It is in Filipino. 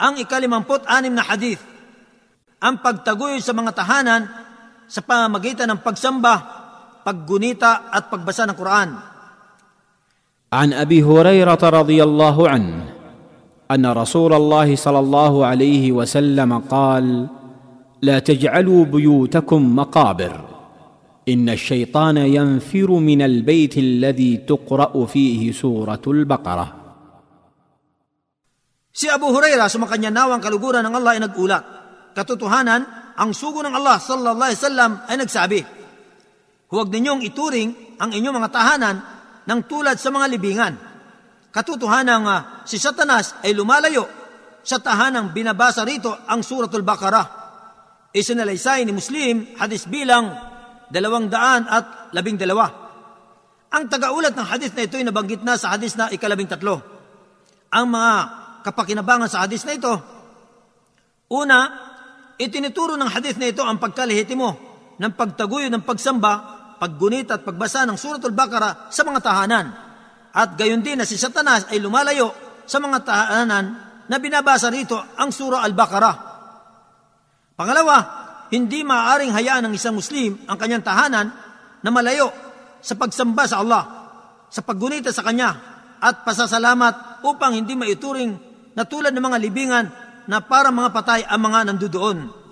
Ang ikalimamput anim na hadith, ang pagtaguyod sa mga tahanan sa pamamagitan ng pagsamba, paggunita at pagbasa ng Quran. عن ابي هريره رضي الله عنه ان رسول الله صلى الله عليه وسلم قال لا تجعلوا بيوتكم مقابر ان الشيطان ينفر من البيت الذي تقرا فيه سوره البقره Si Abu Huraira, sumakanya nawang kaluguran ng Allah ay nagulat. Katotohanan, ang sugo ng Allah sallallahu alaihi wasallam ay nagsabi, Huwag ninyong ituring ang inyong mga tahanan ng tulad sa mga libingan. Katotohanan nga, si Satanas ay lumalayo sa tahanang binabasa rito ang Suratul Baqarah. Isinalaysay ni Muslim, hadis bilang dalawang daan at labing dalawa. Ang tagaulat ng hadis na ito ay nabanggit na sa hadis na ikalabing tatlo. Ang mga kapakinabangan sa hadis na ito, una, itinuturo ng hadis na ito ang pagkalihitimo ng pagtaguyo ng pagsamba, paggunit at pagbasa ng Suratul Baqarah sa mga tahanan. At gayon din na si Satanas ay lumalayo sa mga tahanan na binabasa rito ang Surah Al-Baqarah. Pangalawa, hindi maaaring hayaan ng isang Muslim ang kanyang tahanan na malayo sa pagsamba sa Allah, sa paggunita sa Kanya, at pasasalamat upang hindi maituring na tulad ng mga libingan na para mga patay ang mga nandudoon.